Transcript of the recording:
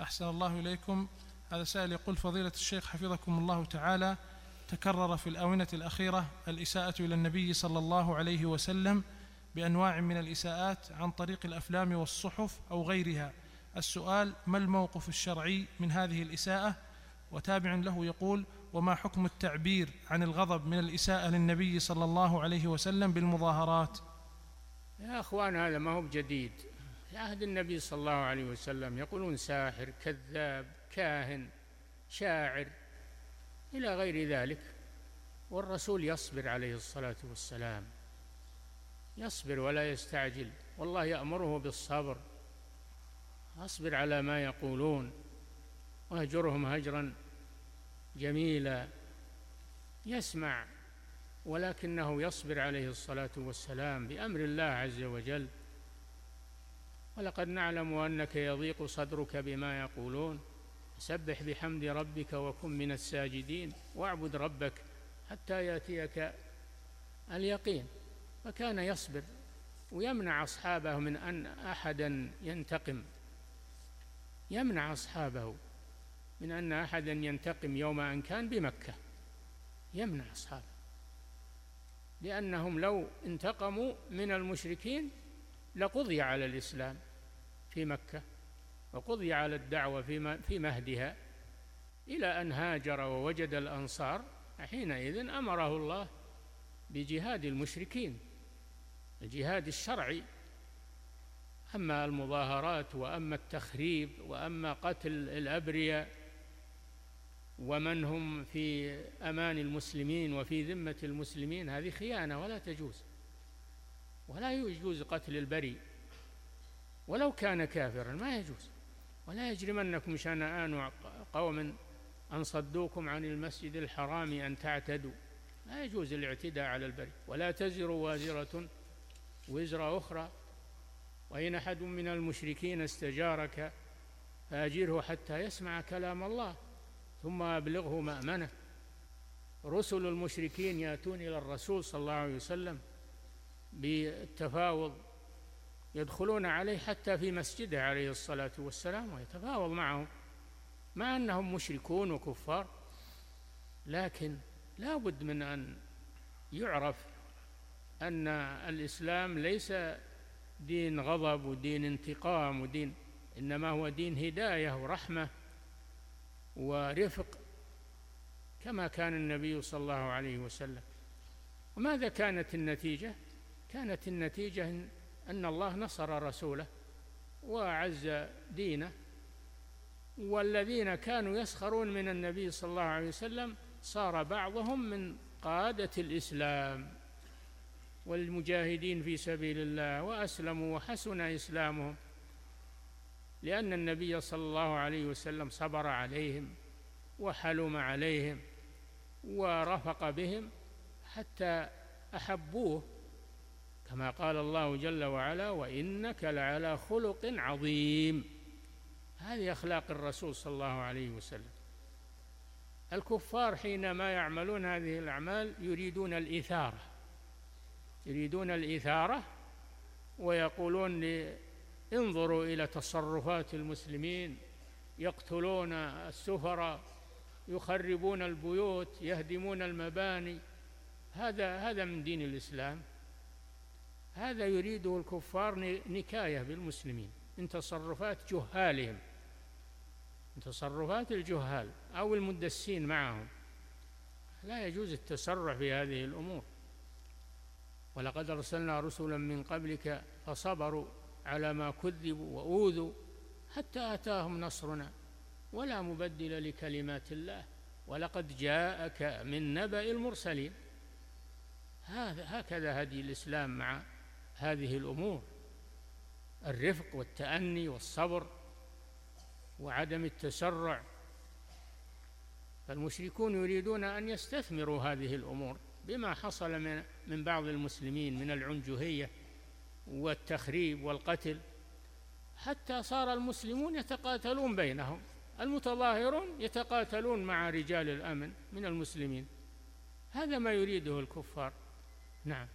أحسن الله إليكم. هذا سائل يقول فضيلة الشيخ حفظكم الله تعالى تكرر في الآونة الأخيرة الإساءة إلى النبي صلى الله عليه وسلم بأنواع من الإساءات عن طريق الأفلام والصحف أو غيرها. السؤال ما الموقف الشرعي من هذه الإساءة؟ وتابع له يقول وما حكم التعبير عن الغضب من الإساءة للنبي صلى الله عليه وسلم بالمظاهرات؟ يا أخوان هذا ما هو بجديد. في عهد النبي صلى الله عليه وسلم. يقولون ساحر كذاب كاهن شاعر إلى غير ذلك. والرسول يصبر عليه الصلاة والسلام. يصبر ولا يستعجل. والله يأمره بالصبر. أصبر على ما يقولون. واهجرهم هجرا جميلا. يسمع ولكنه يصبر عليه الصلاة والسلام بأمر الله عز وجل. ولقد نعلم أنك يضيق صدرك بما يقولون. سبح بحمد ربك وكن من الساجدين. واعبد ربك حتى يأتيك اليقين. فكان يصبر ويمنع أصحابه من أن أحدا ينتقم. يمنع أصحابه من أن أحدا ينتقم يوم أن كان بمكة. يمنع أصحابه لأنهم لو انتقموا من المشركين لقضي على الإسلام في مكة وقضي على الدعوة في مهدها إلى أن هاجر ووجد الأنصار حينئذ أمره الله بجهاد المشركين الجهاد الشرعي. أما المظاهرات وأما التخريب وأما قتل الأبرياء ومن هم في أمان المسلمين وفي ذمة المسلمين هذه خيانة ولا تجوز. ولا يجوز قتل البريء. ولو كان كافرا ما يجوز. ولا يجرمنكم شنآن قوم أن صدوكم عن المسجد الحرام أن تعتدوا. لا يجوز الاعتداء على البري ولا تزر وازرة وزر أخرى. وإن أحد من المشركين استجارك فأجره حتى يسمع كلام الله ثم أبلغه مأمنة. رسل المشركين يأتون إلى الرسول صلى الله عليه وسلم بالتفاوض يدخلون عليه حتى في مسجده عليه الصلاة والسلام ويتفاوض معهم مع أنهم مشركون وكفار لكن لا بد من أن يعرف أن الإسلام ليس دين غضب ودين انتقام ودين إنما هو دين هداية ورحمة ورفق كما كان النبي صلى الله عليه وسلم وماذا كانت النتيجة؟ كانت النتيجة أن الله نصر رسوله وأعز دينه والذين كانوا يسخرون من النبي صلى الله عليه وسلم صار بعضهم من قادة الإسلام. والمجاهدين في سبيل الله وأسلموا وحسن إسلامهم لأن النبي صلى الله عليه وسلم صبر عليهم وحلم عليهم ورفق بهم حتى أحبوه كما قال الله جل وعلا وإنك لعلى خلق عظيم. هذه أخلاق الرسول صلى الله عليه وسلم. الكفار حينما يعملون هذه الأعمال يريدون الإثارة يريدون الإثارة ويقولون انظروا إلى تصرفات المسلمين يقتلون السفراء يخربون البيوت يهدمون المباني. هذا هذا من دين الإسلام. هذا يريده الكفار نكاية بالمسلمين من تصرفات جهالهم من تصرفات الجهال أو المدسين معهم. لا يجوز التسرع في هذه الأمور. ولقد أرسلنا رسلا من قبلك فصبروا على ما كذبوا وأوذوا حتى أتاهم نصرنا. ولا مبدل لكلمات الله. ولقد جاءك من نبأ المرسلين. هكذا هدي الإسلام مع هذه الأمور الرفق والتأني والصبر وعدم التسرع. فالمشركون يريدون أن يستثمروا هذه الأمور بما حصل من من بعض المسلمين من العنجهية والتخريب والقتل حتى صار المسلمون يتقاتلون بينهم المتظاهرون يتقاتلون مع رجال الأمن من المسلمين. هذا ما يريده الكفار. نعم.